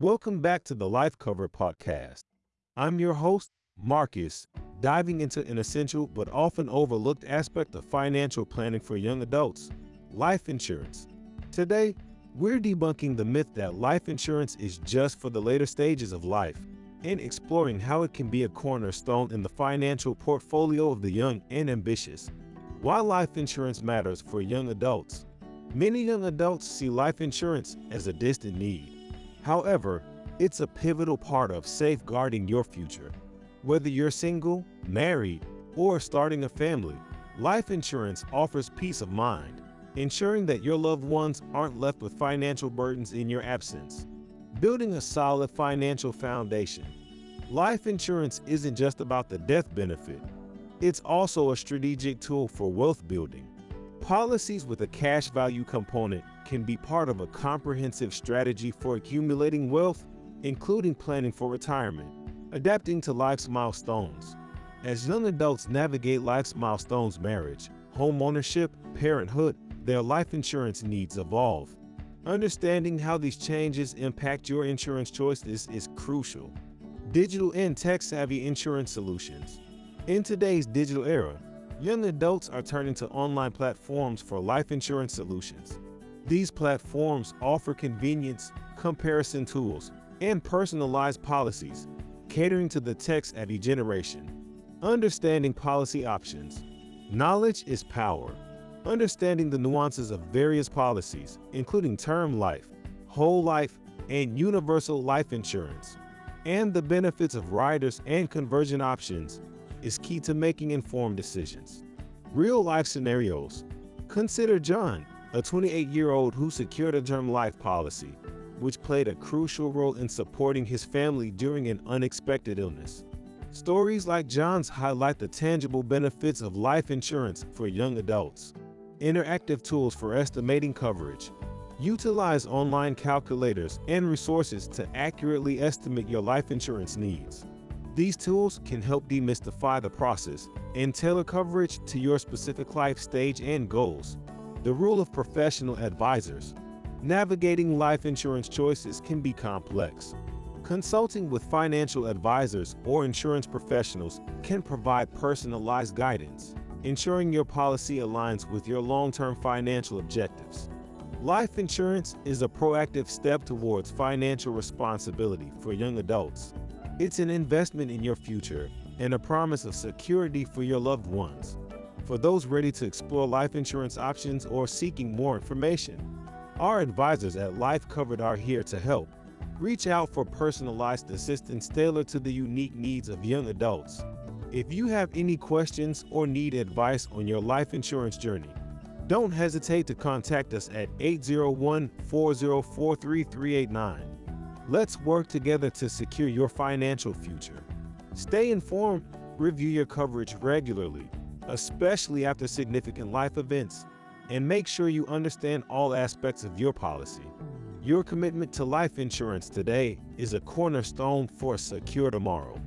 Welcome back to the Life Cover Podcast. I'm your host, Marcus, diving into an essential but often overlooked aspect of financial planning for young adults life insurance. Today, we're debunking the myth that life insurance is just for the later stages of life and exploring how it can be a cornerstone in the financial portfolio of the young and ambitious. Why life insurance matters for young adults. Many young adults see life insurance as a distant need. However, it's a pivotal part of safeguarding your future. Whether you're single, married, or starting a family, life insurance offers peace of mind, ensuring that your loved ones aren't left with financial burdens in your absence. Building a solid financial foundation. Life insurance isn't just about the death benefit, it's also a strategic tool for wealth building. Policies with a cash value component can be part of a comprehensive strategy for accumulating wealth, including planning for retirement, adapting to life's milestones. As young adults navigate life's milestones marriage, home ownership, parenthood, their life insurance needs evolve. Understanding how these changes impact your insurance choices is crucial. Digital and tech-savvy insurance solutions. In today's digital era, young adults are turning to online platforms for life insurance solutions. These platforms offer convenience, comparison tools, and personalized policies, catering to the tech-savvy generation. Understanding policy options. Knowledge is power. Understanding the nuances of various policies, including term life, whole life, and universal life insurance, and the benefits of riders and conversion options is key to making informed decisions. Real life scenarios. Consider John, a 28 year old who secured a term life policy, which played a crucial role in supporting his family during an unexpected illness. Stories like John's highlight the tangible benefits of life insurance for young adults. Interactive tools for estimating coverage. Utilize online calculators and resources to accurately estimate your life insurance needs. These tools can help demystify the process and tailor coverage to your specific life stage and goals. The role of professional advisors. Navigating life insurance choices can be complex. Consulting with financial advisors or insurance professionals can provide personalized guidance, ensuring your policy aligns with your long-term financial objectives. Life insurance is a proactive step towards financial responsibility for young adults. It's an investment in your future and a promise of security for your loved ones. For those ready to explore life insurance options or seeking more information, our advisors at Life Covered are here to help. Reach out for personalized assistance tailored to the unique needs of young adults. If you have any questions or need advice on your life insurance journey, don't hesitate to contact us at 801 404 3389. Let's work together to secure your financial future. Stay informed, review your coverage regularly, especially after significant life events and make sure you understand all aspects of your policy. Your commitment to life insurance today is a cornerstone for a secure tomorrow.